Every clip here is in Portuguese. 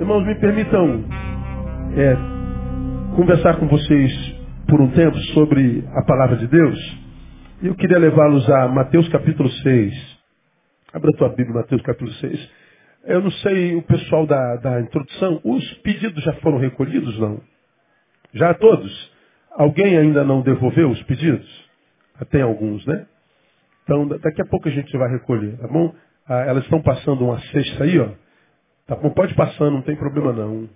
Irmãos, me permitam é, conversar com vocês por um tempo sobre a palavra de Deus. Eu queria levá-los a Mateus capítulo 6. Abra a tua Bíblia, Mateus capítulo 6. Eu não sei, o pessoal da, da introdução, os pedidos já foram recolhidos, não? Já todos? Alguém ainda não devolveu os pedidos? Ah, tem alguns, né? Então, daqui a pouco a gente vai recolher, tá bom? Ah, elas estão passando uma cesta aí, ó. Tá bom? Pode passar, não tem problema não.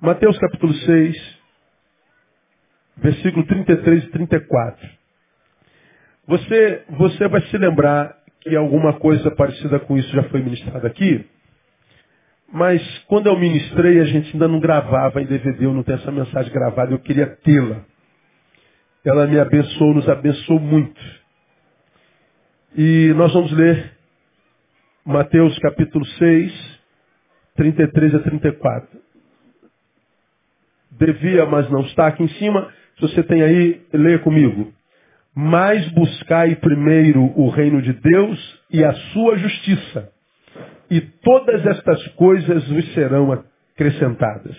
Mateus capítulo 6, versículo 33 e 34. Você, você vai se lembrar que alguma coisa parecida com isso já foi ministrada aqui, mas quando eu ministrei, a gente ainda não gravava em DVD, eu não tenho essa mensagem gravada, eu queria tê-la. Ela me abençoou, nos abençoou muito. E nós vamos ler Mateus capítulo 6, 33 a 34. Devia, mas não está aqui em cima. Se você tem aí, leia comigo. Mas buscai primeiro o reino de Deus e a sua justiça. E todas estas coisas vos serão acrescentadas.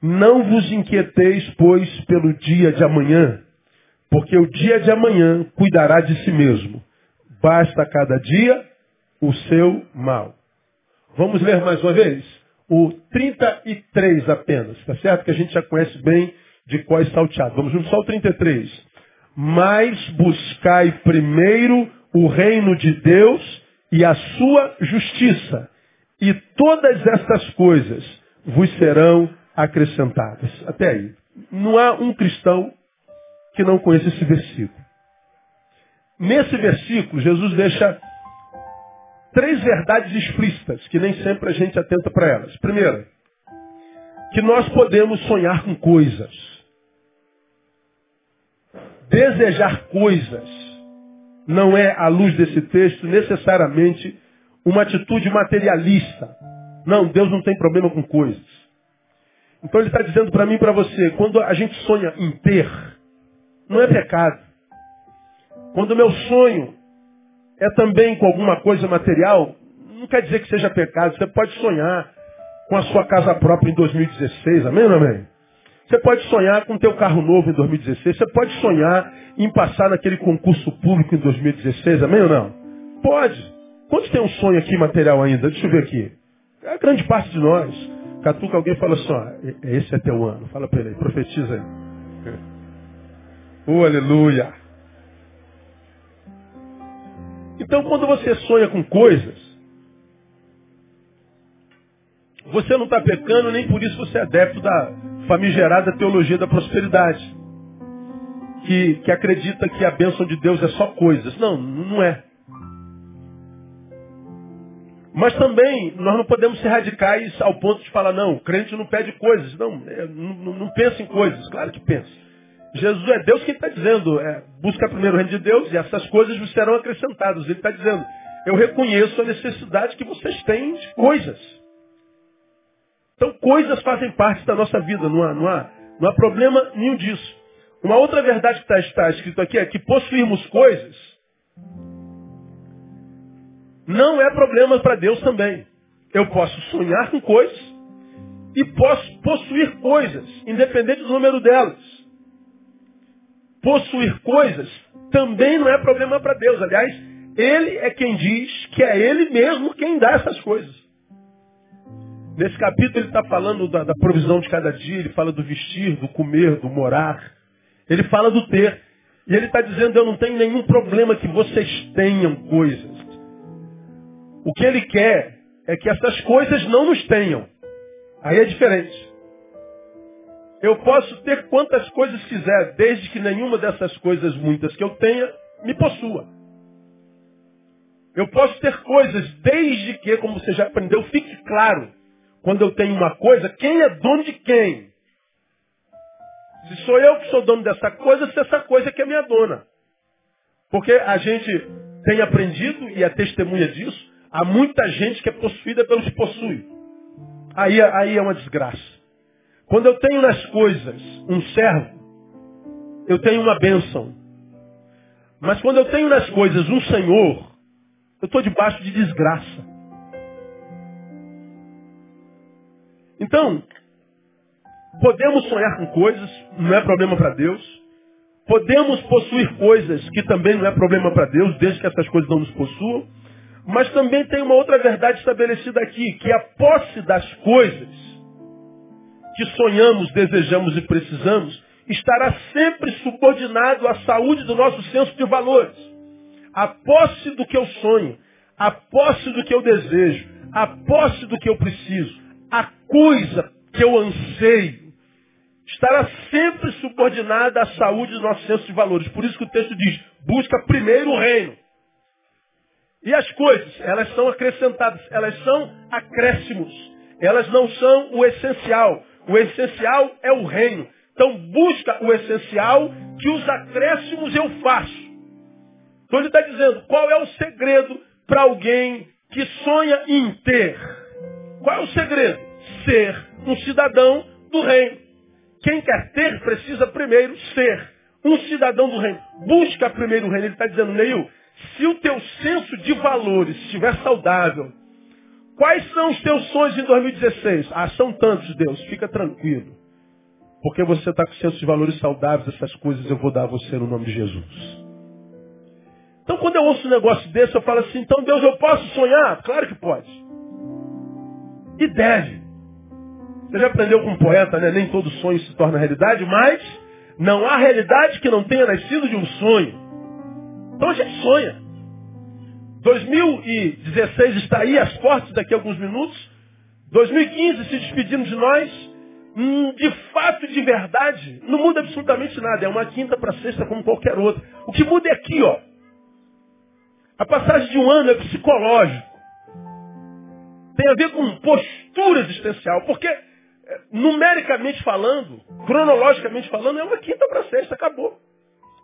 Não vos inquieteis, pois, pelo dia de amanhã, porque o dia de amanhã cuidará de si mesmo. Basta cada dia o seu mal. Vamos ler mais uma vez? O 33 apenas, tá certo? Que a gente já conhece bem de qual é salteado. Vamos juntos só o 33. Mas buscai primeiro o reino de Deus e a sua justiça, e todas estas coisas vos serão acrescentadas. Até aí. Não há um cristão que não conheça esse versículo. Nesse versículo, Jesus deixa três verdades explícitas, que nem sempre a gente atenta para elas. Primeiro, que nós podemos sonhar com coisas. Desejar coisas não é, à luz desse texto, necessariamente uma atitude materialista. Não, Deus não tem problema com coisas. Então ele está dizendo para mim e para você, quando a gente sonha em ter, não é pecado. Quando o meu sonho é também com alguma coisa material, não quer dizer que seja pecado. Você pode sonhar com a sua casa própria em 2016, amém ou amém? Você pode sonhar com o teu carro novo em 2016. Você pode sonhar em passar naquele concurso público em 2016, amém ou não? Pode. Quantos tem um sonho aqui material ainda? Deixa eu ver aqui. É a grande parte de nós. Catuca alguém fala assim, ó, esse é teu ano. Fala para ele, profetiza aí. Oh, aleluia. Então, quando você sonha com coisas, você não está pecando, nem por isso você é adepto da famigerada teologia da prosperidade. Que, que acredita que a bênção de Deus é só coisas. Não, não é. Mas também nós não podemos ser radicais ao ponto de falar, não, crente não pede coisas. Não, é, não, não pensa em coisas. Claro que pensa. Jesus é Deus quem está dizendo, é, busca primeiro o reino de Deus e essas coisas vos serão acrescentadas. Ele está dizendo, eu reconheço a necessidade que vocês têm de coisas. Então coisas fazem parte da nossa vida, não há, não há, não há problema nenhum disso. Uma outra verdade que está, está escrito aqui é que possuirmos coisas não é problema para Deus também. Eu posso sonhar com coisas e posso possuir coisas, independente do número delas possuir coisas também não é problema para Deus. Aliás, Ele é quem diz que é Ele mesmo quem dá essas coisas. Nesse capítulo ele está falando da, da, provisão de cada dia, ele fala do vestir, do comer, do morar. Ele fala do ter. E ele está dizendo, eu não tenho nenhum problema que vocês tenham coisas. O que ele quer é que essas coisas não nos tenham. Aí é diferente. Eu posso ter quantas coisas quiser, desde que nenhuma dessas coisas muitas que eu tenha me possua. Eu posso ter coisas, desde que, como você já aprendeu, fique claro, quando eu tenho uma coisa, quem é dono de quem? Se sou eu que sou dono dessa coisa, se essa coisa que é minha dona. Porque a gente tem aprendido, e é testemunha disso, há muita gente que é possuída pelos que possui. Aí, aí é uma desgraça. Quando eu tenho nas coisas um servo, eu tenho uma bênção. Mas quando eu tenho nas coisas um Senhor, eu estou debaixo de desgraça. Então, podemos sonhar com coisas, não é problema para Deus. Podemos possuir coisas que também não é problema para Deus, desde que essas coisas não nos possuam. Mas também tem uma outra verdade estabelecida aqui, que a posse das coisas que sonhamos, desejamos e precisamos estará sempre subordinado à saúde do nosso senso de valores. A posse do que eu sonho, a posse do que eu desejo, a posse do que eu preciso, a coisa que eu anseio, estará sempre subordinada à saúde do nosso senso de valores. Por isso que o texto diz, busca primeiro o reino. E as coisas, elas são acrescentadas, elas são acréscimos. Elas não são o essencial. O essencial é o reino. Então busca o essencial que os acréscimos eu faço. Então ele está dizendo, qual é o segredo para alguém que sonha em ter? Qual é o segredo? Ser um cidadão do reino. Quem quer ter precisa primeiro ser um cidadão do reino. Busca primeiro o reino. Ele está dizendo, Neil, se o teu senso de valores estiver saudável, quais são os teus sonhos em 2016? Ah, são tantos, Deus. Fica tranquilo. Porque você está com de valores saudáveis, essas coisas eu vou dar a você no nome de Jesus. Então quando eu ouço um negócio desse, eu falo assim, então Deus, eu posso sonhar? Claro que pode. E deve. Você já aprendeu com um poeta, né? Nem todo sonho se torna realidade, mas não há realidade que não tenha nascido de um sonho. Então a gente sonha. 2016 está aí, as portas daqui a alguns minutos. 2015 se despedindo de nós. Hum, de fato, de verdade, não muda absolutamente nada. É uma quinta para sexta como qualquer outra. O que muda é aqui, ó. A passagem de um ano é psicológico. Tem a ver com postura existencial. Porque, eh, numericamente falando, cronologicamente falando, é uma quinta para sexta, acabou.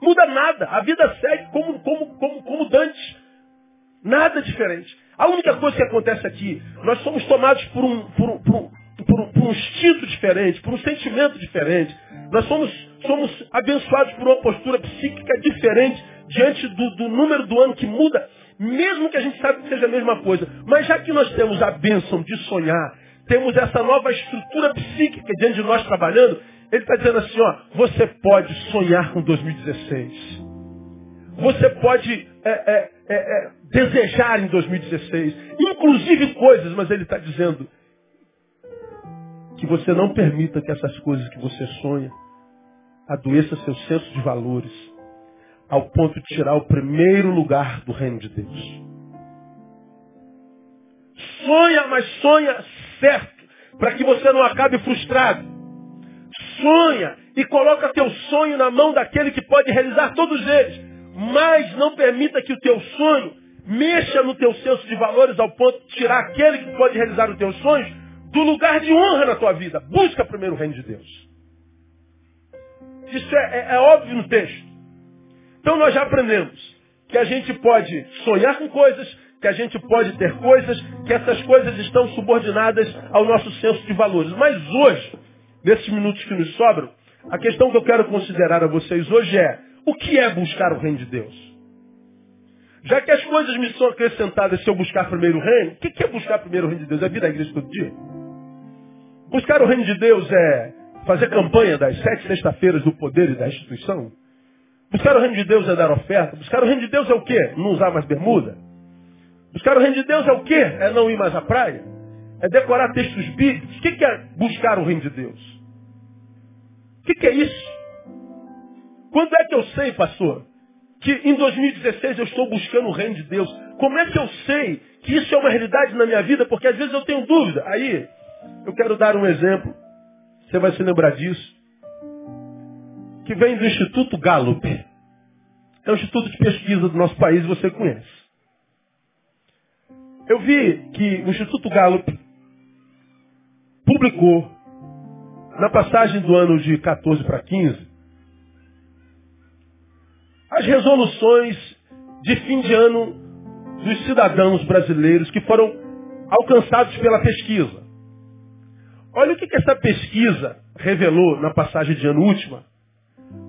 Muda nada. A vida segue como, como, como, como dantes. Nada diferente. A única coisa que acontece aqui, nós somos tomados por um, por por por por um instinto diferente, por um sentimento diferente. Nós somos, somos abençoados por uma postura psíquica diferente diante do, do número do ano que muda, mesmo que a gente saiba que seja a mesma coisa. Mas já que nós temos a bênção de sonhar, temos essa nova estrutura psíquica diante de nós trabalhando, ele está dizendo assim, ó, você pode sonhar com 2016. Você pode é, é, é, é, desejar em 2016. Inclusive coisas, mas ele está dizendo que você não permita que essas coisas que você sonha adoeçam seu senso de valores, ao ponto de tirar o primeiro lugar do reino de Deus. Sonha, mas sonha certo, para que você não acabe frustrado sonha e coloca teu sonho na mão daquele que pode realizar todos eles. Mas não permita que o teu sonho mexa no teu senso de valores ao ponto de tirar aquele que pode realizar os teus sonhos do lugar de honra na tua vida. Busca primeiro o reino de Deus. Isso é, é, é óbvio no texto. Então nós já aprendemos que a gente pode sonhar com coisas, que a gente pode ter coisas, que essas coisas estão subordinadas ao nosso senso de valores. Mas hoje, nesses minutos que nos sobram, a questão que eu quero considerar a vocês hoje é, o que é buscar o reino de Deus? Já que as coisas me são acrescentadas se eu buscar primeiro o reino, o que é buscar primeiro o reino de Deus? É vir à igreja todo dia? Buscar o reino de Deus é fazer campanha das sete sexta-feiras do poder e da instituição? Buscar o reino de Deus é dar oferta? Buscar o reino de Deus é o quê? Não usar mais bermuda? Buscar o reino de Deus é o quê? É não ir mais à praia? É decorar textos bíblicos. O que é buscar o reino de Deus? O que é isso? Quando é que eu sei, pastor, que em 2016 eu estou buscando o reino de Deus? Como é que eu sei que isso é uma realidade na minha vida? Porque às vezes eu tenho dúvida. Aí, eu quero dar um exemplo. Você vai se lembrar disso. Que vem do Instituto Gallup. É um instituto de pesquisa do nosso país, você conhece. Eu vi que o Instituto Gallup publicou, na passagem do ano de 14 para 15, as resoluções de fim de ano dos cidadãos brasileiros que foram alcançados pela pesquisa. Olha o que, que essa pesquisa revelou na passagem de ano última,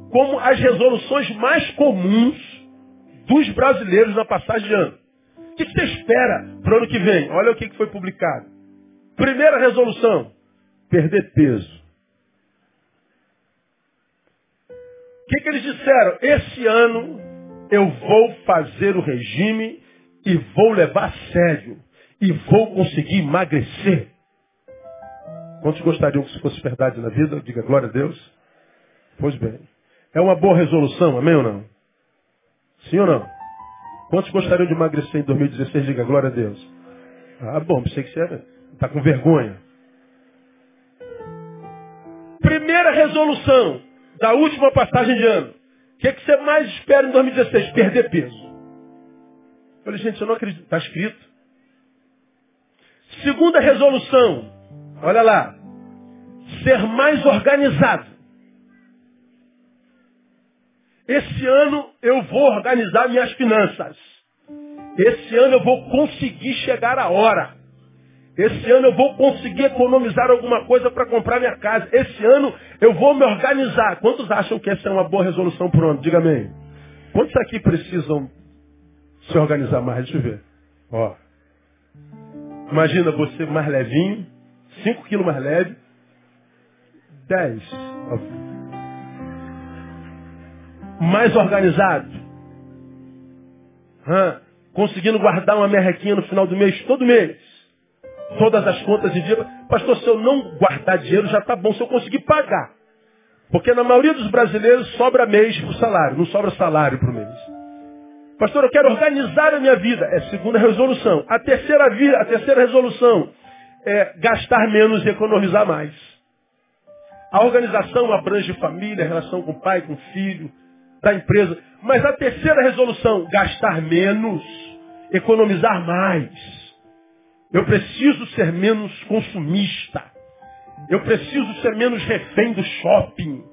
como as resoluções mais comuns dos brasileiros na passagem de ano. O que você espera para o ano que vem? Olha o que foi publicado. Primeira resolução. perder peso. O que, que eles disseram? Esse ano eu vou fazer o regime e vou levar a sério. E vou conseguir emagrecer. Quantos gostariam que isso fosse verdade na vida? Diga glória a Deus. Pois bem. É uma boa resolução, amém ou não? Sim ou não? Quantos gostariam de emagrecer em 2016? Diga glória a Deus. Ah, bom, pensei que você está com vergonha. Primeira resolução da última passagem de ano. O que, é que você mais espera em 2016? Perder peso. Eu falei, gente, eu não acredito. Está escrito. Segunda resolução. Olha lá. Ser mais organizado. Esse ano eu vou organizar minhas finanças. Esse ano eu vou conseguir chegar à hora. Esse ano eu vou conseguir economizar alguma coisa para comprar minha casa. Esse ano eu vou me organizar. Quantos acham que essa é uma boa resolução o ano? Diga amém. Quantos aqui precisam se organizar mais? Deixa eu ver. Ó. Imagina você mais levinho, 5 quilos mais leve, 10. Mais organizado. Hã? Conseguindo guardar uma merrequinha no final do mês, todo mês todas as contas em dia. Pastor, se eu não guardar dinheiro já está bom, se eu conseguir pagar. Porque na maioria dos brasileiros sobra mês para o salário, não sobra salário para o mês. Pastor, eu quero organizar a minha vida. É a segunda resolução. A terceira, a terceira resolução é gastar menos e economizar mais. A organização abrange família, relação com o pai, com o filho, da empresa. Mas a terceira resolução, gastar menos, economizar mais. Eu preciso ser menos consumista. Eu preciso ser menos refém do shopping.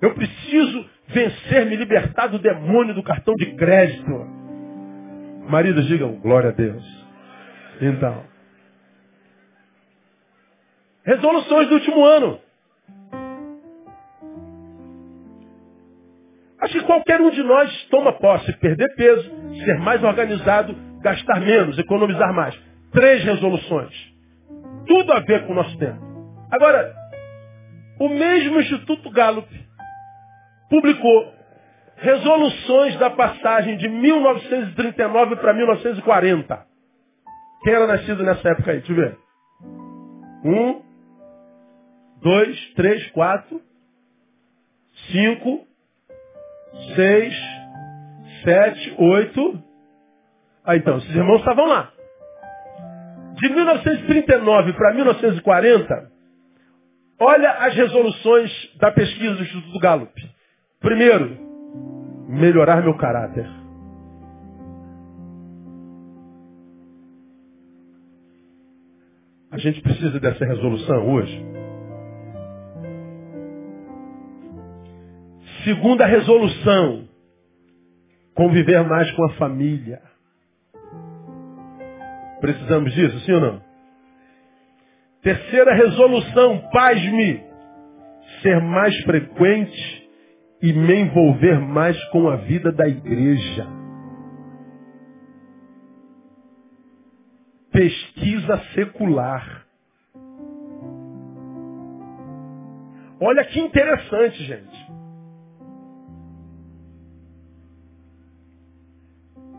Eu preciso vencer, me libertar do demônio do cartão de crédito. Maridos, digam glória a Deus. Então. Resoluções do último ano. Acho que qualquer um de nós toma posse, perder peso, ser mais organizado, gastar menos, economizar mais. Três resoluções. Tudo a ver com o nosso tempo. Agora, o mesmo Instituto Gallup publicou resoluções da passagem de 1939 para 1940. Quem era nascido nessa época aí? Deixa eu ver. Um, dois, três, quatro, cinco, seis, sete, oito. Ah, então, esses irmãos estavam lá. De 1939 para 1940, olha as resoluções da pesquisa do Instituto Gallup. Primeiro, melhorar meu caráter. A gente precisa dessa resolução hoje. Segunda resolução, conviver mais com a família. Precisamos disso, sim ou não? Terceira resolução, paz-me, ser mais frequente e me envolver mais com a vida da igreja. Pesquisa secular. Olha que interessante, gente.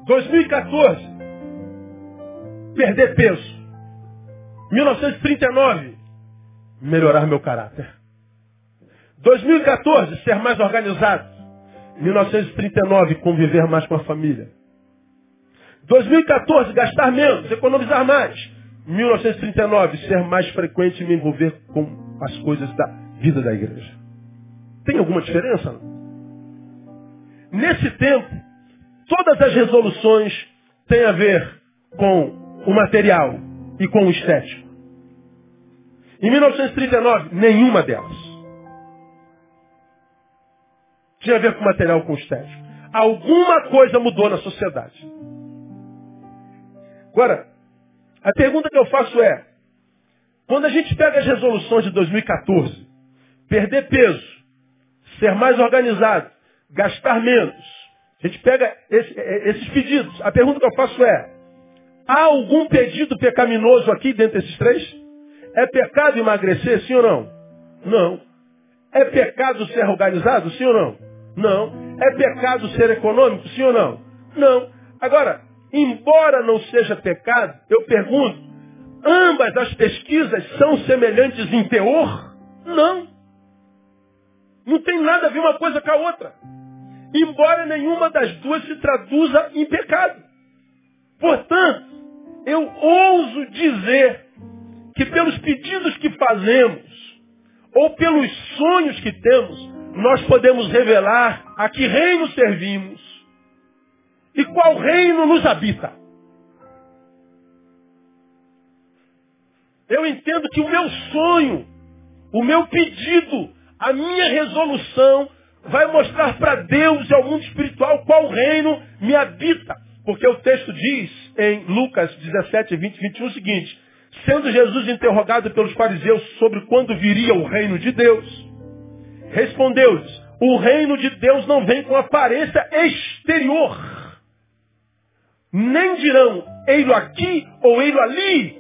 2014, perder peso. 1939, melhorar meu caráter. 2014, ser mais organizado. 1939, conviver mais com a família. 2014, gastar menos, economizar mais. 1939, ser mais frequente e me envolver com as coisas da vida da igreja. Tem alguma diferença? Nesse tempo, todas as resoluções têm a ver com o material e com o estético. Em 1939, nenhuma delas. Tinha a ver com o material com o estético. Alguma coisa mudou na sociedade. Agora, a pergunta que eu faço é, quando a gente pega as resoluções de 2014, perder peso, ser mais organizado, gastar menos, a gente pega esse, esses pedidos. A pergunta que eu faço é, Há algum pedido pecaminoso aqui dentro desses três? É pecado emagrecer, sim ou não? Não. É pecado ser organizado, sim ou não? Não. É pecado ser econômico, sim ou não? Não. Agora, embora não seja pecado, eu pergunto, ambas as pesquisas são semelhantes em teor? Não. Não tem nada a ver uma coisa com a outra. Embora nenhuma das duas se traduza em pecado. Portanto, eu ouso dizer que pelos pedidos que fazemos, ou pelos sonhos que temos, nós podemos revelar a que reino servimos e qual reino nos habita. Eu entendo que o meu sonho, o meu pedido, a minha resolução vai mostrar para Deus e ao mundo espiritual qual reino me habita. Porque o texto diz em Lucas 17, 20, 21 o seguinte: Sendo Jesus interrogado pelos fariseus sobre quando viria o reino de Deus, respondeu-lhes: O reino de Deus não vem com aparência exterior. Nem dirão, ei-lo aqui ou ei-lo ali,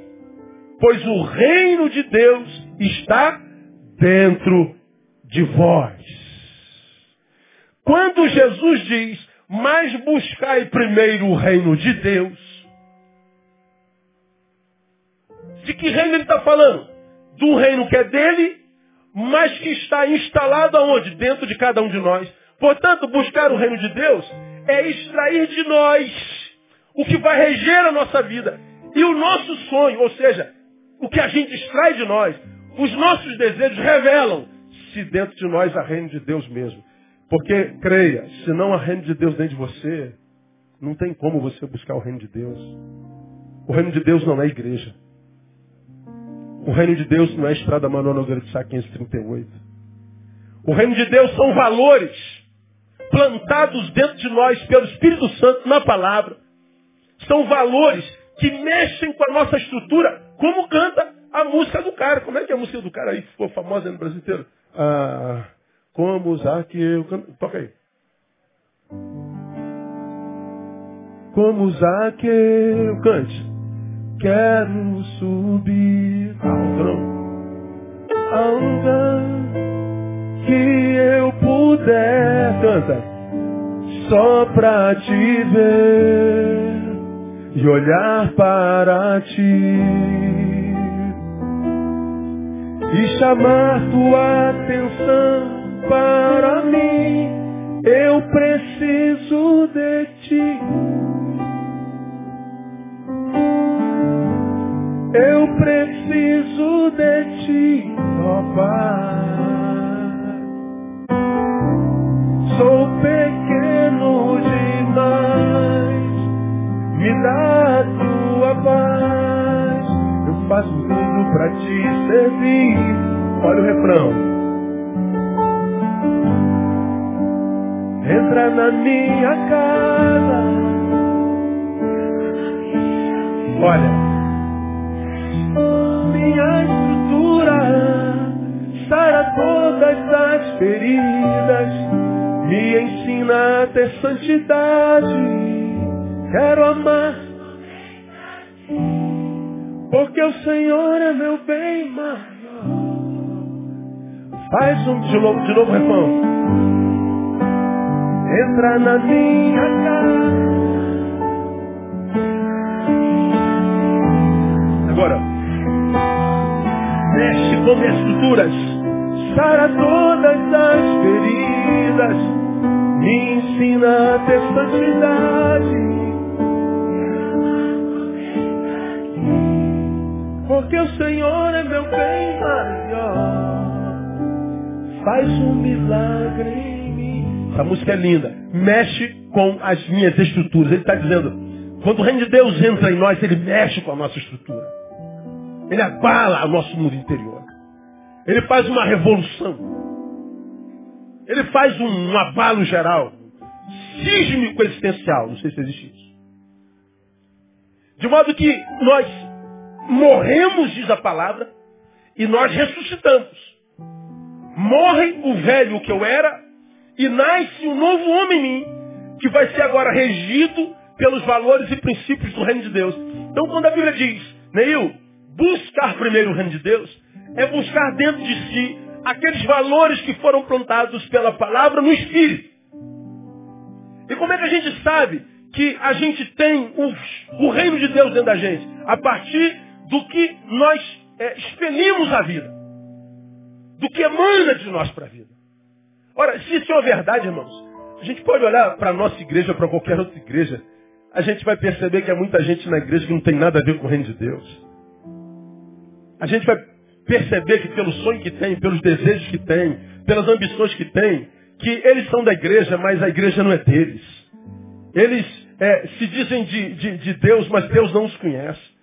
pois o reino de Deus está dentro de vós. Quando Jesus diz, mas buscai primeiro o reino de Deus, de que reino ele está falando? Do reino que é dele, mas que está instalado aonde? Dentro de cada um de nós. Portanto, buscar o reino de Deus é extrair de nós o que vai reger a nossa vida. E o nosso sonho, ou seja, o que a gente extrai de nós, os nossos desejos revelam se dentro de nós há reino de Deus mesmo. Porque, creia, se não há reino de Deus dentro de você, não tem como você buscar o reino de Deus. O reino de Deus não é igreja. O reino de Deus não é Estrada Manoel Nogueira de Sá 538. O reino de Deus são valores plantados dentro de nós pelo Espírito Santo na palavra. São valores que mexem com a nossa estrutura, como canta a música do cara. Como é que é a música do cara aí ficou famosa no Brasil inteiro? Ah, como usar que eu. Toca aí. Como usar que eu cante. Quero subir ao trono, ao lugar que eu puder cantar, só pra te ver e olhar para ti e chamar tua atenção para mim. Eu preciso de ti. Eu preciso de ti, ó Pai. Sou pequeno demais, me dá a tua paz. Eu faço tudo para te servir. Olha o refrão. Entra na minha casa. Olha, minha estrutura, sara todas as feridas, me ensina a ter santidade. Quero amar, porque o Senhor é meu bem maior. Faz um de novo, de novo, refrão. Entra na minha casa. Agora mexe com minhas estruturas, sara todas as feridas, me ensina a ter santidade. Porque o Senhor é meu bem maior, faz um milagre. Essa música é linda, mexe com as minhas estruturas. Ele está dizendo, quando o reino de Deus entra em nós, ele mexe com a nossa estrutura. Ele abala o nosso mundo interior. Ele faz uma revolução. Ele faz um, um abalo geral. Sísmico existencial. Não sei se existe isso. De modo que nós morremos, diz a palavra, e nós ressuscitamos. Morre o velho que eu era e nasce um novo homem em mim, que vai ser agora regido pelos valores e princípios do reino de Deus. Então quando a Bíblia diz, Neil, Buscar primeiro o reino de Deus é buscar dentro de si aqueles valores que foram plantados pela palavra no Espírito. E como é que a gente sabe que a gente tem o, o reino de Deus dentro da gente? A partir do que nós é, expelimos a vida. Do que emana de nós para a vida. Ora, se isso é uma verdade, irmãos, a gente pode olhar para a nossa igreja, para qualquer outra igreja, a gente vai perceber que há muita gente na igreja que não tem nada a ver com o reino de Deus. A gente vai perceber que pelo sonho que tem, pelos desejos que tem, pelas ambições que tem, que eles são da igreja, mas a igreja não é deles. Eles é, se dizem de, de, de Deus, mas Deus não os conhece.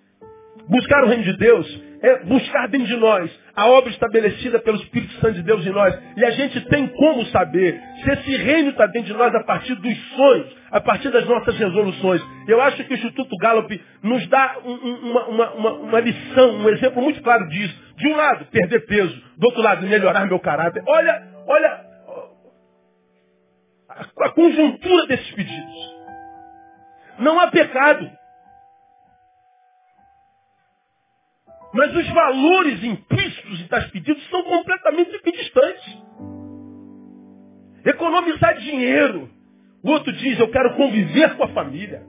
Buscar o reino de Deus é buscar dentro de nós a obra estabelecida pelo Espírito Santo de Deus em nós. E a gente tem como saber se esse reino está dentro de nós a partir dos sonhos, a partir das nossas resoluções. Eu acho que o Instituto Gallup nos dá um, uma, uma, uma, lição, um exemplo muito claro disso. De um lado, perder peso. Do outro lado, melhorar meu caráter. Olha, olha a conjuntura desses pedidos. Não há pecado. Mas os valores implícitos e tais pedidos são completamente equidistantes. Economizar dinheiro. O outro diz, eu quero conviver com a família.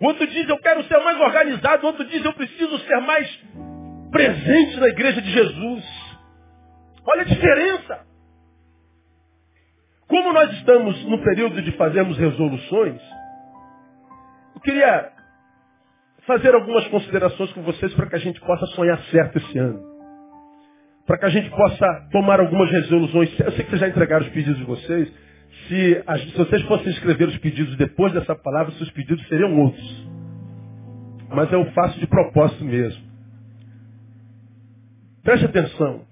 O outro diz, eu quero ser mais organizado. O outro diz, eu preciso ser mais presente na igreja de Jesus. Olha a diferença. Como nós estamos no período de fazermos resoluções, eu queria fazer algumas considerações com vocês para que a gente possa sonhar certo esse ano. Para que a gente possa tomar algumas resoluções. Eu sei que vocês já entregaram os pedidos de vocês. Se, se vocês fossem escrever os pedidos depois dessa palavra, seus pedidos seriam outros. Mas eu faço de propósito mesmo. Preste atenção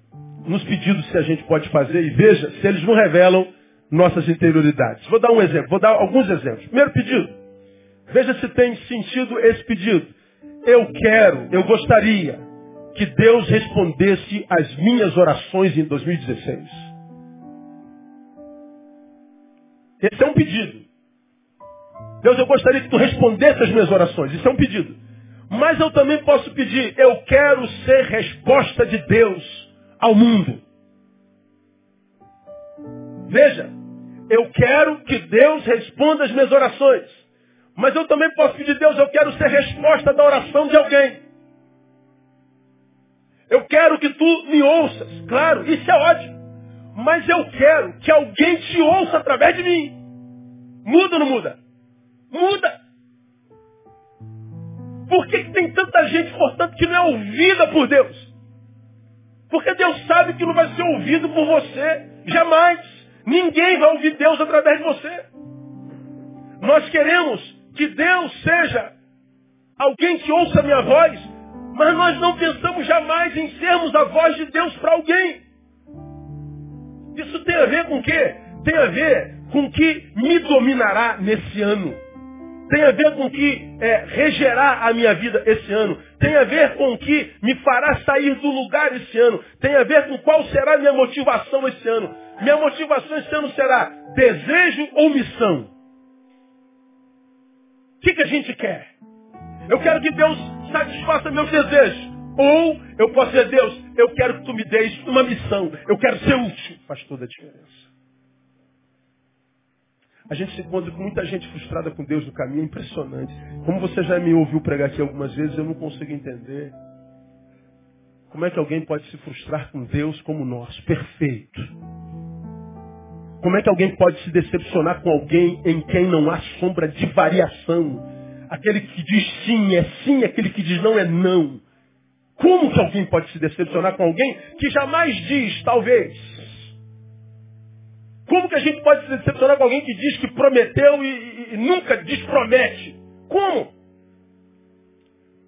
nos pedidos que a gente pode fazer e veja se eles não revelam nossas interioridades. Vou dar um exemplo, vou dar alguns exemplos. Primeiro pedido. Veja se tem sentido esse pedido. Eu quero, eu gostaria que Deus respondesse às minhas orações em 2016. Esse é um pedido. Deus, eu gostaria que tu respondesse às minhas orações. Isso é um pedido. Mas eu também posso pedir, eu quero ser resposta de Deus ao mundo. Veja, eu quero que Deus responda às minhas orações. Mas eu também posso pedir, Deus, eu quero ser resposta da oração de alguém. Eu quero que tu me ouças. Claro, isso é ótimo. Mas eu quero que alguém te ouça através de mim. Muda ou não muda? Muda. Por que, que tem tanta gente, portanto, que não é ouvida por Deus? Porque Deus sabe que não vai ser ouvido por você. Jamais. Ninguém vai ouvir Deus através de você. Nós queremos que Deus seja alguém que ouça a minha voz, mas nós não pensamos jamais em sermos a voz de Deus para alguém. Isso tem a ver com o quê? Tem a ver com o que me dominará nesse ano. Tem a ver com o que é, regerá a minha vida esse ano. Tem a ver com o que me fará sair do lugar esse ano. Tem a ver com qual será a minha motivação esse ano. Minha motivação esse ano será desejo ou missão? O que, que a gente quer? Eu quero que Deus satisfaça meus desejos. Ou eu posso dizer, Deus, eu quero que tu me deis uma missão. Eu quero ser útil. Faz toda a diferença. A gente se encontra com muita gente frustrada com Deus no caminho, é impressionante. Como você já me ouviu pregar aqui algumas vezes, eu não consigo entender. Como é que alguém pode se frustrar com Deus como nós, perfeito? Como é que alguém pode se decepcionar com alguém em quem não há sombra de variação? Aquele que diz sim é sim, aquele que diz não é não. Como que alguém pode se decepcionar com alguém que jamais diz talvez? Como que a gente pode se decepcionar com alguém que diz que prometeu e, e, e nunca despromete? Como?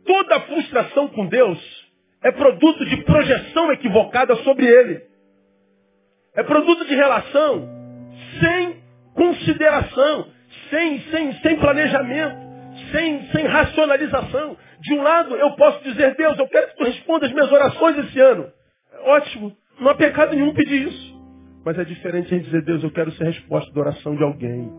Toda frustração com Deus é produto de projeção equivocada sobre Ele. É produto de relação sem consideração, sem, sem, sem planejamento, sem, sem racionalização. De um lado, eu posso dizer, Deus, eu quero que tu responda as minhas orações esse ano. Ótimo, não há pecado nenhum pedir isso. Mas é diferente gente dizer, Deus, eu quero ser resposta da oração de alguém.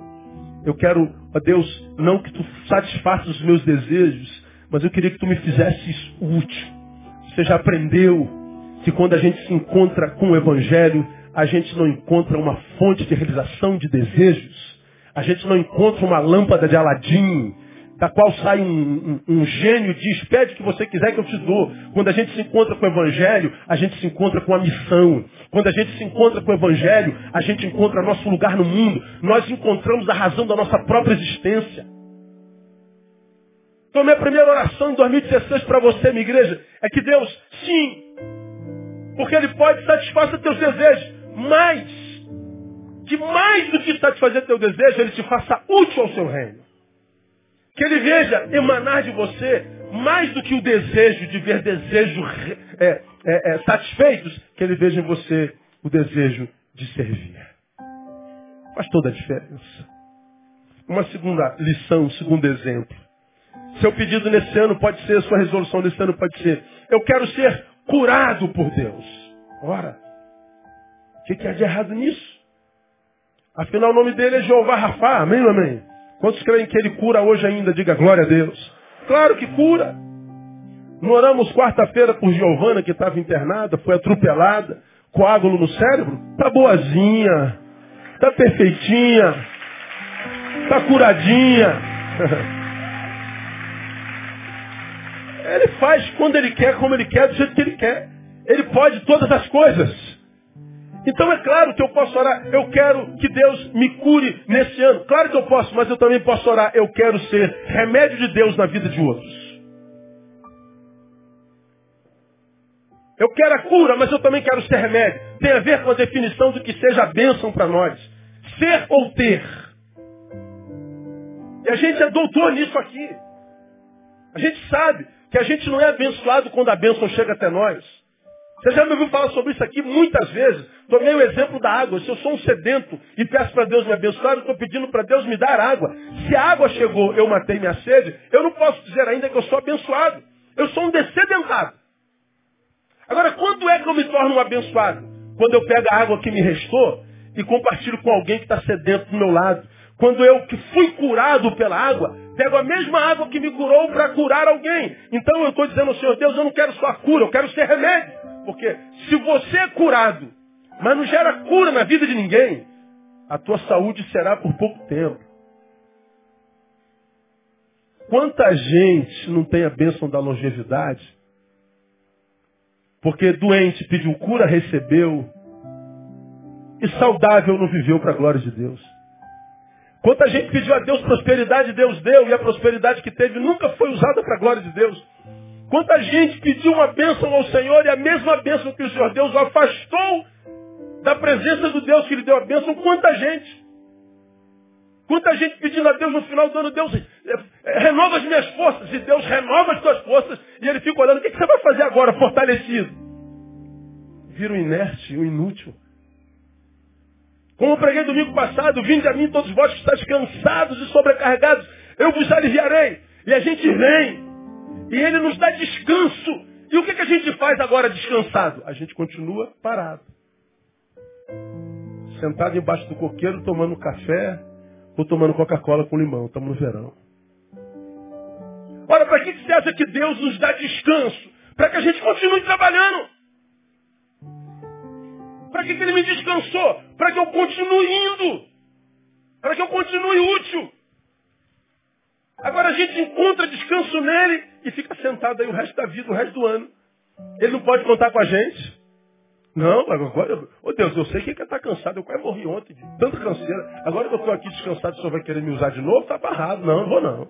Eu quero, ó Deus, não que tu satisfaças os meus desejos, Mas eu queria que tu me fizesses útil. Você já aprendeu que quando a gente se encontra com o Evangelho, a gente não encontra uma fonte de realização de desejos. A gente não encontra uma lâmpada de Aladim, da qual sai um, um, um, gênio e diz, pede o que você quiser que eu te dou. Quando a gente se encontra com o Evangelho, a gente se encontra com a missão. Quando a gente se encontra com o Evangelho, a gente encontra nosso lugar no mundo. Nós encontramos a razão da nossa própria existência. Então minha primeira oração em 2016 para você, minha igreja, é que Deus, sim, porque Ele pode satisfazer teus desejos, mas, que mais do que satisfazer teu desejo, Ele te faça útil ao seu reino. Que ele veja emanar de você mais do que o desejo de ver desejos é, é, é, satisfeitos, que ele veja em você o desejo de servir. Faz toda a diferença. Uma segunda lição, um segundo exemplo. Seu pedido nesse ano pode ser, sua resolução nesse ano pode ser, eu quero ser curado por Deus. Ora, que, que há de errado nisso? Afinal, o nome dele é Jeová Rafa, amém ou amém? Quantos creem que ele cura hoje ainda? Diga glória a Deus. Claro que cura. Não oramos quarta-feira por Giovana, que estava internada, foi atropelada, coágulo no cérebro? Tá boazinha, tá perfeitinha, tá curadinha. Ele faz quando ele quer, como ele quer, do jeito que ele quer. Ele pode todas as coisas. Então é claro que eu posso orar, eu quero que Deus me cure nesse ano. Claro que eu posso, mas eu também posso orar, eu quero ser remédio de Deus na vida de outros. Eu quero a cura, mas eu também quero ser remédio. Tem a ver com a definição do que seja bênção para nós. Ser ou ter. E a gente é doutor nisso aqui. A gente sabe que a gente não é abençoado quando a bênção chega até nós. Você já me ouviu falar sobre isso aqui muitas vezes. Tomei o exemplo da água. Se eu sou um sedento e peço para Deus me abençoar, eu estou pedindo para Deus me dar água. Se a água chegou, eu matei minha sede, eu não posso dizer ainda que eu sou abençoado. Eu sou um descedentado. Agora, quando é que eu me torno um abençoado? Quando eu pego a água que me restou e compartilho com alguém que está sedento do meu lado. Quando eu que fui curado pela água, pego a mesma água que me curou para curar alguém. Então eu estou dizendo ao Senhor, Deus, eu não quero só cura, eu quero ser remédio. Porque se você é curado, mas não gera cura na vida de ninguém, a tua saúde será por pouco tempo. Quanta gente não tem a bênção da longevidade? Porque doente pediu cura, recebeu. E saudável não viveu para a glória de Deus. Quanta gente pediu a Deus prosperidade, Deus deu, e a prosperidade que teve nunca foi usada para a glória de Deus. Quanta gente pediu uma bênção ao Senhor e a mesma bênção que o Senhor Deus o afastou da presença do Deus que lhe deu a bênção. Quanta gente. Quanta gente pedindo a Deus no final do ano, Deus é, é, renova as minhas forças. E Deus renova as tuas forças. E ele fica olhando, o que, você vai fazer agora, fortalecido? Vira um inerte, um inútil. Como eu preguei domingo passado, vinde a mim todos vós que estáis cansados e sobrecarregados, eu vos aliviarei. E a gente vem, e ele nos dá descanso. E o que, que a gente faz agora descansado? A gente continua parado. Sentado embaixo do coqueiro, tomando café ou tomando Coca-Cola com limão. Estamos no verão. Ora, para que você acha que Deus nos dá descanso? Para que a gente continue trabalhando. Para que, Ele me descansou? Para que eu continue indo. Para que eu continue útil. Agora a gente encontra descanso nele e fica sentado aí o resto da vida, o resto do ano. Ele não pode contar com a gente. Não, agora, ô oh Deus, eu sei que ele está cansado, eu quase morri ontem de tanta canseira. Agora que eu estou aqui descansado, o senhor vai querer me usar de novo? Está barrado. Não, não vou não.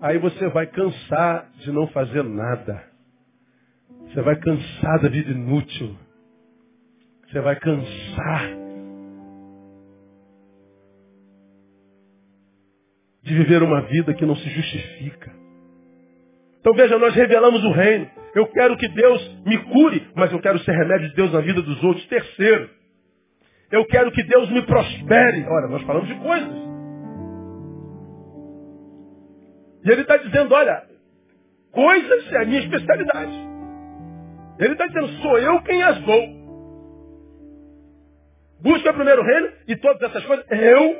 Aí você vai cansar de não fazer nada. Você vai cansar da vida inútil. Você vai cansar de viver uma vida que não se justifica. Então veja, nós revelamos o reino. Eu quero que Deus me cure, mas eu quero ser remédio de Deus na vida dos outros. Terceiro, eu quero que Deus me prospere. Olha, nós falamos de coisas. E ele está dizendo, olha, coisas é a minha especialidade. Ele está dizendo, sou eu quem as dou. Busca primeiro o reino e todas essas coisas eu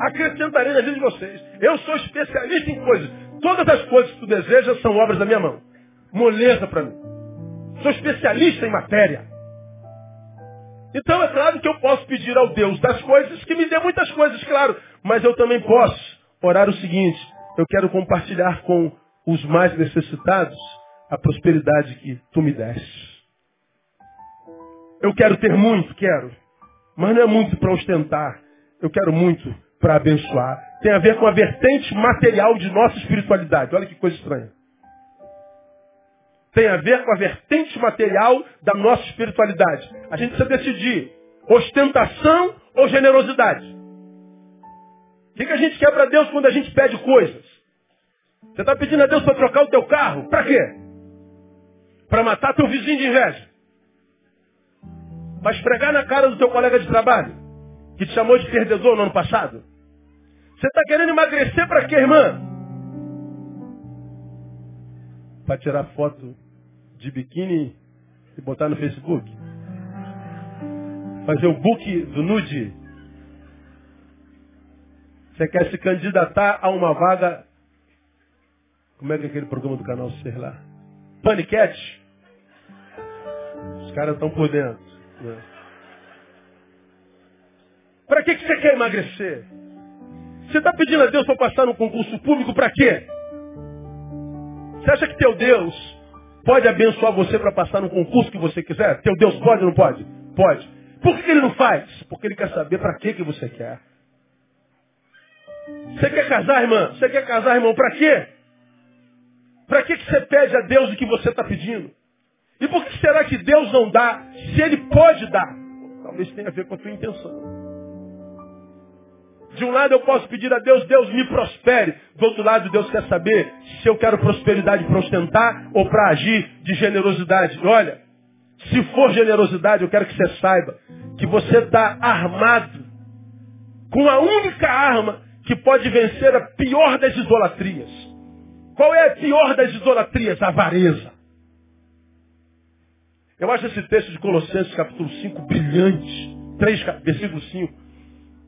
acrescentarei na vida de vocês. Eu sou especialista em coisas. Todas as coisas que tu desejas são obras da minha mão. Moleza para mim. Sou especialista em matéria. Então é claro que eu posso pedir ao Deus das coisas que me dê muitas coisas, claro. Mas eu também posso orar o seguinte: eu quero compartilhar com os mais necessitados a prosperidade que tu me deste. Eu quero ter muito, quero. Mas não é muito para ostentar. Eu quero muito para abençoar. Tem a ver com a vertente material de nossa espiritualidade. Olha que coisa estranha. Tem a ver com a vertente material da nossa espiritualidade. A gente precisa decidir ostentação ou generosidade. O que, que a gente quer para Deus quando a gente pede coisas? Você está pedindo a Deus para trocar o teu carro? Para quê? Para matar teu vizinho de inveja. Para esfregar na cara do teu colega de trabalho, que te chamou de perdedor no ano passado. Você está querendo emagrecer para quê, irmã? Para tirar foto de biquíni e botar no Facebook? Fazer o book do nude? Você quer se candidatar a uma vaga. Como é que é aquele programa do canal Ser lá? Paniquete? Os caras estão por dentro. Né? Para que, que você quer emagrecer? Você está pedindo a Deus para passar no concurso público para quê? Você acha que teu Deus pode abençoar você para passar no concurso que você quiser? Teu Deus pode ou não pode? Pode. Por que ele não faz? Porque ele quer saber para que, que você quer. Você quer casar, irmã? Você quer casar, irmão? Para quê? Para que, que você pede a Deus o que você está pedindo? E por que será que Deus não dá se Ele pode dar? Talvez tenha a ver com a tua intenção. De um lado eu posso pedir a Deus, Deus me prospere. Do outro lado, Deus quer saber se eu quero prosperidade para ostentar ou para agir de generosidade. Olha, se for generosidade, eu quero que você saiba que você está armado com a única arma que pode vencer a pior das idolatrias. Qual é a pior das idolatrias? A avareza. Eu acho esse texto de Colossenses capítulo 5 brilhante. 3, versículo 5.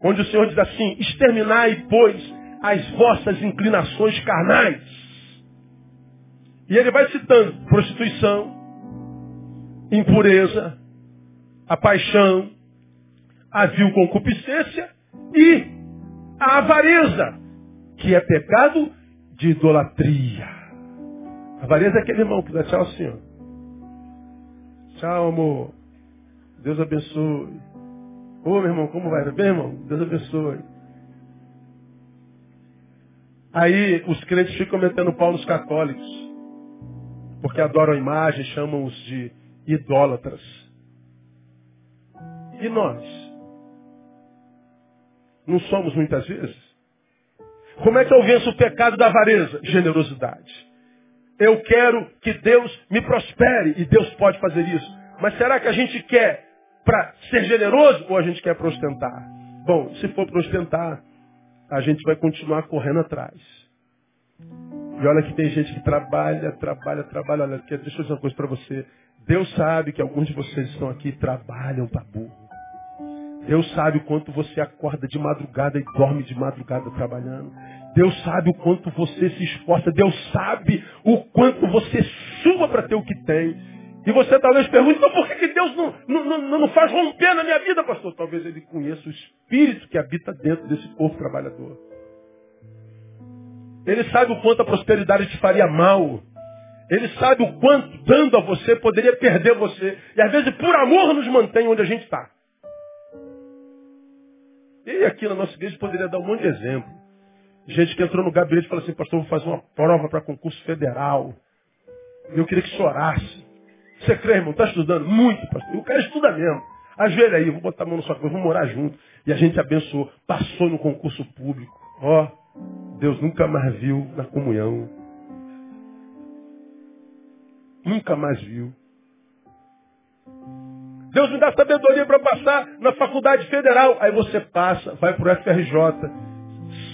Onde o Senhor diz assim, exterminai, pois, as vossas inclinações carnais. E ele vai citando prostituição, impureza, a paixão, a vil concupiscência e a avareza, que é pecado de idolatria. A avareza é aquele irmão que dá tchau ó. Tchau, amor. Deus abençoe. Ô, meu irmão, como vai? Bem, irmão? Deus abençoe. Aí os crentes ficam metendo pau nos católicos. Porque adoram a imagem, chamam-os de idólatras. E nós? Não somos muitas vezes? Como é que eu venço o pecado da avareza? Generosidade. Eu quero que Deus me prospere e Deus pode fazer isso. Mas será que a gente quer para ser generoso ou a gente quer para ostentar? Bom, se for para ostentar, a gente vai continuar correndo atrás. E olha que tem gente que trabalha, trabalha, trabalha. Olha, deixa eu dizer uma coisa para você. Deus sabe que alguns de vocês estão aqui e trabalham para burro. Deus sabe o quanto você acorda de madrugada e dorme de madrugada trabalhando. Deus sabe o quanto você se esforça. Deus sabe o quanto você sua para ter o que tem. E você talvez pergunte, então por que, que Deus não, não, não, faz romper na minha vida, pastor? Talvez ele conheça o espírito que habita dentro desse povo trabalhador. Ele sabe o quanto a prosperidade te faria mal. Ele sabe o quanto, dando a você, poderia perder você. E às vezes, por amor, nos mantém onde a gente está. E aqui na nossa igreja poderia dar um monte de exemplo. Gente que entrou no gabinete e falou assim, pastor, vou fazer uma prova para concurso federal. Eu queria que chorasse. Você crê, irmão? Está estudando? Muito, pastor. O cara estuda mesmo. Ajoelha aí, vou botar a mão na sua coisa, vou morar junto. E a gente abençoou. Passou no concurso público. Ó, oh, Deus nunca mais viu na comunhão. Nunca mais viu. Deus me dá sabedoria para passar na faculdade federal. Aí você passa, vai para o FRJ,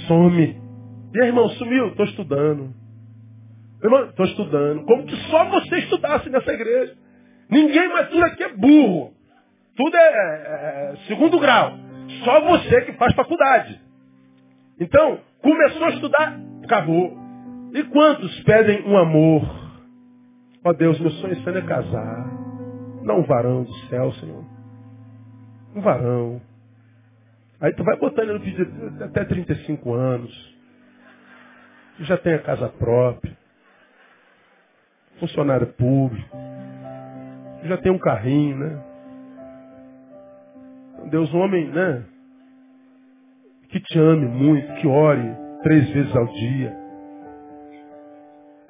some. E aí, irmão, sumiu? Estou estudando. Irmão, estou estudando. Como que só você estudasse nessa igreja. Ninguém mais tudo aqui é burro. Tudo é, é, é segundo grau. Só você que faz faculdade. Então, começou a estudar, acabou. E quantos pedem um amor? Ó oh Deus, meu sonho é casar. Não um varão do céu, Senhor. Um varão. Aí tu vai botando no pedido até 35 anos. Já tem a casa própria. Funcionário público. Já tem um carrinho, né? Deus, um homem, né? Que te ame muito, que ore três vezes ao dia.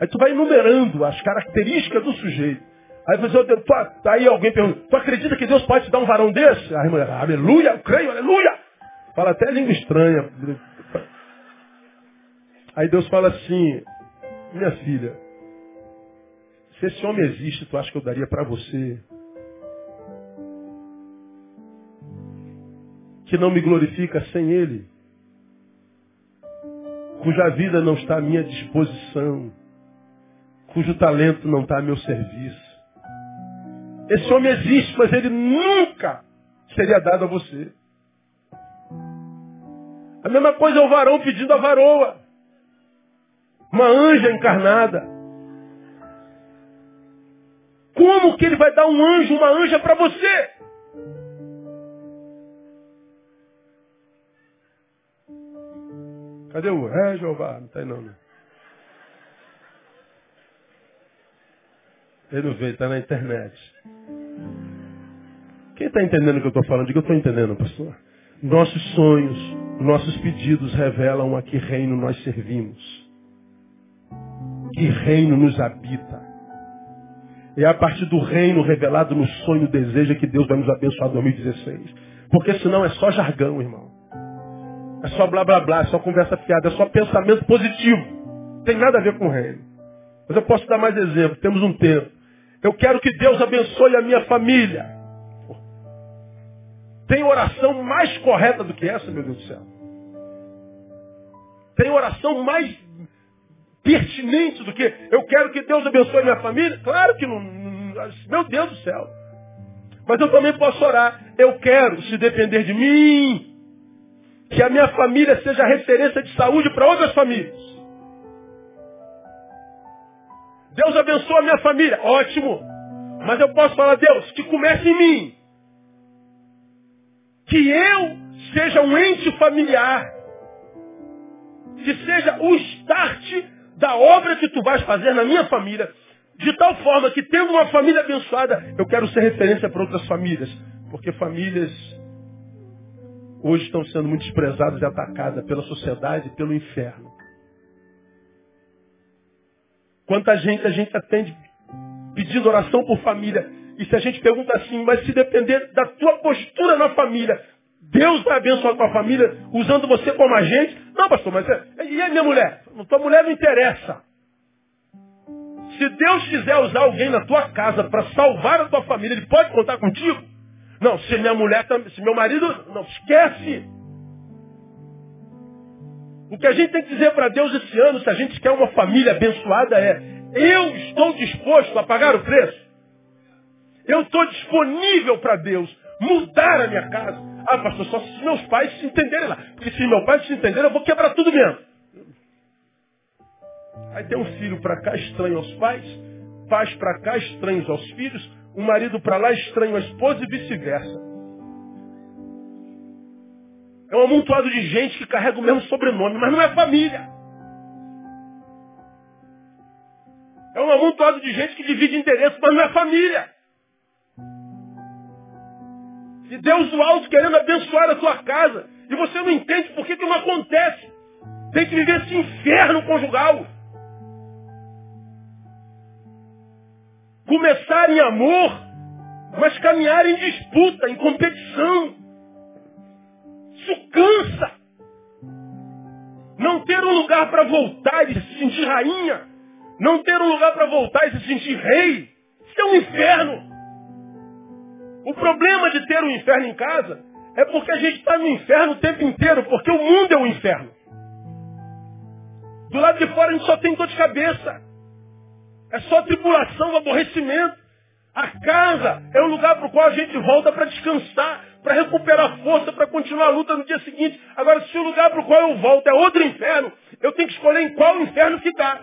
Aí tu vai enumerando as características do sujeito. Aí você, tu, aí alguém pergunta, tu acredita que Deus pode te dar um varão desse? Aí a mulher, aleluia, eu creio, aleluia. Fala até língua estranha. Aí Deus fala assim, minha filha, se esse homem existe, tu acha que eu daria para você? Que não me glorifica sem ele? Cuja vida não está à minha disposição? Cujo talento não está a meu serviço? Esse homem existe, mas ele nunca seria dado a você. A mesma coisa é o varão pedindo a varoa. Uma anja encarnada. Como que ele vai dar um anjo, uma anja para você? Cadê o? É, Jeová, não está aí não, né? Ele não veio, está na internet. Quem está entendendo o que eu estou falando? Diga, eu estou entendendo, pastor. Nossos sonhos, nossos pedidos revelam a que reino nós servimos. Que reino nos habita. É a partir do reino revelado no sonho, deseja que Deus vai nos abençoar em 2016. Porque senão é só jargão, irmão. É só blá blá blá, é só conversa fiada, é só pensamento positivo. Não tem nada a ver com o reino. Mas eu posso dar mais exemplo, temos um tempo. Eu quero que Deus abençoe a minha família. Tem oração mais correta do que essa, meu Deus do céu? Tem oração mais pertinente do que eu quero que Deus abençoe minha família? Claro que não, meu Deus do céu. Mas eu também posso orar. Eu quero, se depender de mim, que a minha família seja referência de saúde para outras famílias. Deus abençoa a minha família. Ótimo. Mas eu posso falar, Deus, que comece em mim. Que eu seja um ente familiar. Que seja o start da obra que tu vais fazer na minha família, de tal forma que tendo uma família abençoada, eu quero ser referência para outras famílias. Porque famílias hoje estão sendo muito desprezadas e atacadas pela sociedade e pelo inferno. Quanta gente a gente atende pedindo oração por família. E se a gente pergunta assim, mas se depender da tua postura na família, Deus vai abençoar a tua família usando você como agente? Não, pastor, mas é, e a minha mulher? Tua mulher não interessa. Se Deus quiser usar alguém na tua casa para salvar a tua família, ele pode contar contigo? Não, se minha mulher, se meu marido, não, esquece. O que a gente tem que dizer para Deus esse ano, se a gente quer uma família abençoada, é: eu estou disposto a pagar o preço. Eu estou disponível para Deus mudar a minha casa. Ah, pastor, só se meus pais se entenderem lá. Porque se meus pais se entenderem, eu vou quebrar tudo mesmo. Aí tem um filho para cá estranho aos pais, pais para cá estranhos aos filhos, um marido para lá estranho à esposa e vice-versa. É um amontoado de gente que carrega o mesmo sobrenome, mas não é família. É um amontoado de gente que divide endereço, mas não é família. E Deus do alto querendo abençoar a sua casa. E você não entende por que, que não acontece. Tem que viver esse inferno conjugal. Começar em amor, mas caminhar em disputa, em competição. Isso cansa. Não ter um lugar para voltar e se sentir rainha. Não ter um lugar para voltar e se sentir rei. Isso é um inferno. O problema de ter um inferno em casa é porque a gente está no inferno o tempo inteiro, porque o mundo é um inferno. Do lado de fora a gente só tem dor de cabeça. É só tribulação, aborrecimento. A casa é um lugar para o qual a gente volta para descansar, para recuperar força, para continuar a luta no dia seguinte. Agora, se o lugar para o qual eu volto é outro inferno, eu tenho que escolher em qual inferno ficar.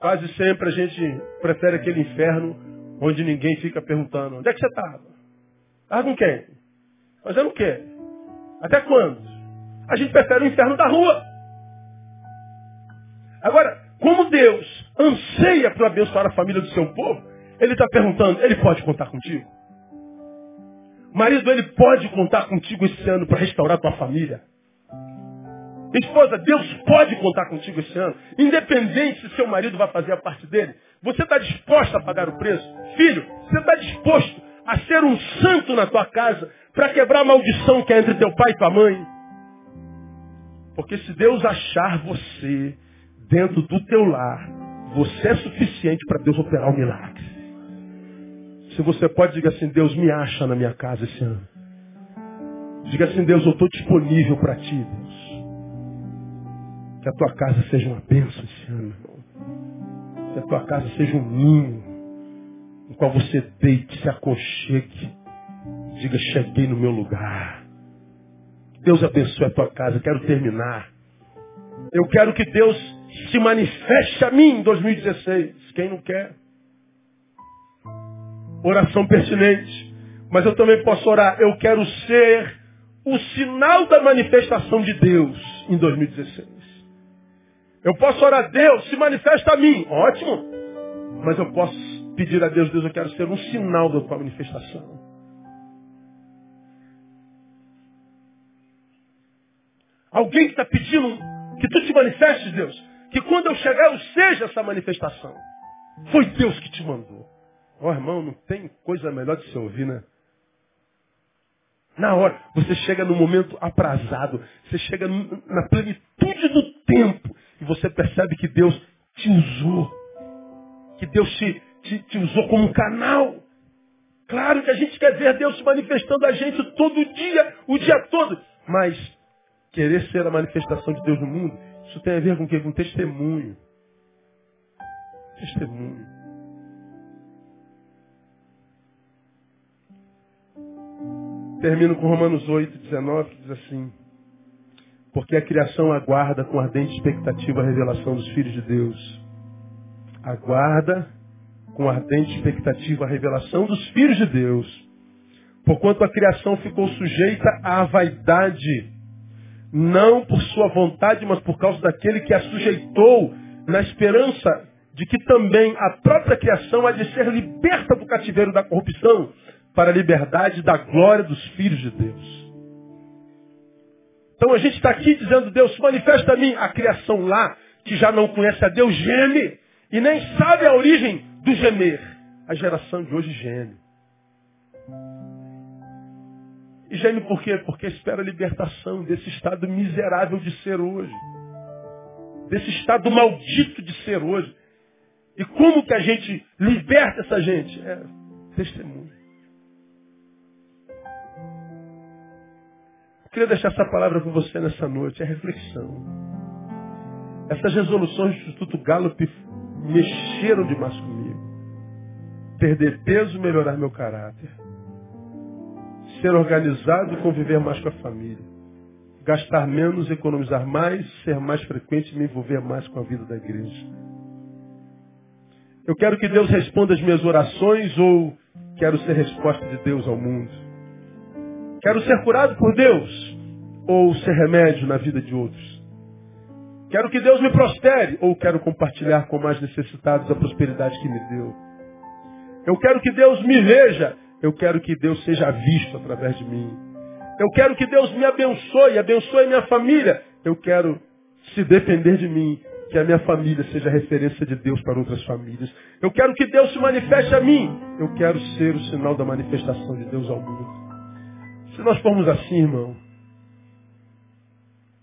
Quase sempre a gente prefere aquele inferno onde ninguém fica perguntando, onde é que você estava? Estava com quem? Fazendo o quê? Até quando? A gente prefere o inferno da rua. Agora, como Deus anseia para abençoar a família do seu povo, ele está perguntando, ele pode contar contigo? Marido, ele pode contar contigo esse ano para restaurar tua família? Esposa, Deus pode contar contigo esse ano, independente se seu marido vai fazer a parte dele. Você está disposto a pagar o preço? Filho, você está disposto a ser um santo na tua casa para quebrar a maldição que é entre teu pai e tua mãe? Porque se Deus achar você dentro do teu lar, você é suficiente para Deus operar o um milagre. Se você pode, diga assim, Deus me acha na minha casa esse ano. Diga assim, Deus, eu estou disponível para ti. Que a tua casa seja uma bênção esse ano, irmão. Que a tua casa seja um ninho no qual você deite, se aconchegue. Diga, cheguei no meu lugar. Deus abençoe a tua casa. Quero terminar. Eu quero que Deus se manifeste a mim em 2016. Quem não quer? Oração pertinente. Mas eu também posso orar. Eu quero ser o sinal da manifestação de Deus em 2016. Eu posso orar, Deus, se manifesta a mim. Ótimo. Mas eu posso pedir a Deus, Deus, eu quero ser um sinal da tua manifestação. Alguém que está pedindo que tu te manifestes, Deus. Que quando eu chegar eu seja essa manifestação. Foi Deus que te mandou. Ó oh, irmão, não tem coisa melhor de se ouvir, né? Na hora, você chega no momento aprazado, você chega na plenitude do tempo e você percebe que Deus te usou, que Deus te, te, te usou como um canal. Claro que a gente quer ver Deus se manifestando a gente todo dia, o dia todo, mas querer ser a manifestação de Deus no mundo, isso tem a ver com o quê? Com testemunho. Testemunho. Termino com Romanos 8, 19, que diz assim. Porque a criação aguarda com ardente expectativa a revelação dos filhos de Deus. Aguarda com ardente expectativa a revelação dos filhos de Deus. Porquanto a criação ficou sujeita à vaidade, não por sua vontade, mas por causa daquele que a sujeitou, na esperança de que também a própria criação há de ser liberta do cativeiro da corrupção para a liberdade da glória dos filhos de Deus. Então a gente está aqui dizendo, Deus, manifesta a mim. A criação lá, que já não conhece a Deus, geme. E nem sabe a origem do gemer. A geração de hoje geme. E geme por quê? Porque espera a libertação desse estado miserável de ser hoje. Desse estado maldito de ser hoje. E como que a gente liberta essa gente? É testemunho. Queria deixar essa palavra com você nessa noite, é reflexão. Essas resoluções do Instituto Gallup mexeram demais comigo. Perder peso, melhorar meu caráter. Ser organizado e conviver mais com a família. Gastar menos, economizar mais, ser mais frequente e me envolver mais com a vida da igreja. Eu quero que Deus responda as minhas orações ou quero ser resposta de Deus ao mundo? Quero ser curado por Deus ou ser remédio na vida de outros? Quero que Deus me prospere ou quero compartilhar com mais necessitados a prosperidade que me deu? Eu quero que Deus me veja, eu quero que Deus seja visto através de mim. Eu quero que Deus me abençoe, abençoe minha família. Eu quero, se depender de mim, que a minha família seja referência de Deus para outras famílias. Eu quero que Deus se manifeste a mim. Eu quero ser o sinal da manifestação de Deus ao mundo. Se nós formos assim, irmão,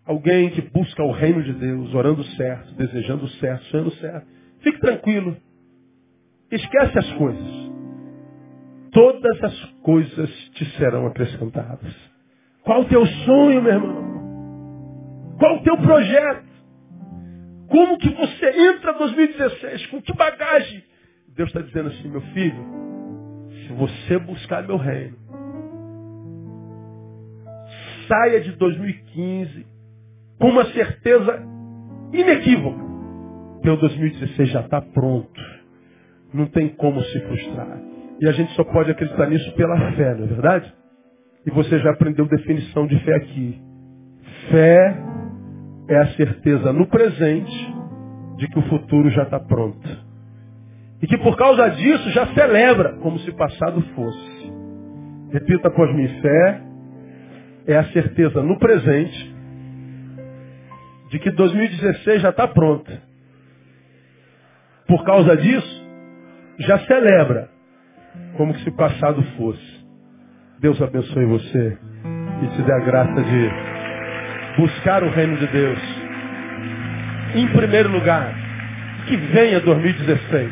alguém que busca o reino de Deus, orando certo, desejando certo, sonhando certo, fique tranquilo. Esquece as coisas. Todas as coisas te serão acrescentadas. Qual o teu sonho, meu irmão? Qual o teu projeto? Como que você entra 2016? Com que bagagem? Deus está dizendo assim, meu filho, se você buscar meu reino, saia de 2015 com uma certeza inequívoca. Teu 2016 já está pronto. Não tem como se frustrar. E a gente só pode acreditar nisso pela fé, não é verdade? E você já aprendeu definição de fé aqui. Fé é a certeza no presente de que o futuro já está pronto. E que por causa disso já celebra como se passado fosse. Repita após mim, fé é a certeza no presente de que 2016 já está pronto. Por causa disso, já celebra como se passado fosse. Deus abençoe você e te dê a graça de buscar o reino de Deus. Em primeiro lugar, que venha 2016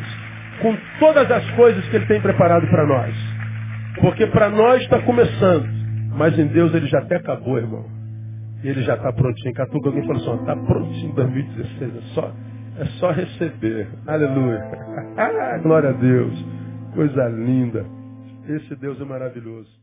com todas as coisas que Ele tem preparado para nós. Porque para nós está começando, mas em Deus Ele já até acabou, irmão. Ele já está prontinho. Catuca alguém falou assim, está prontinho 2016, é só, é só receber. Aleluia. Glória a Deus. Coisa linda. Esse Deus é maravilhoso.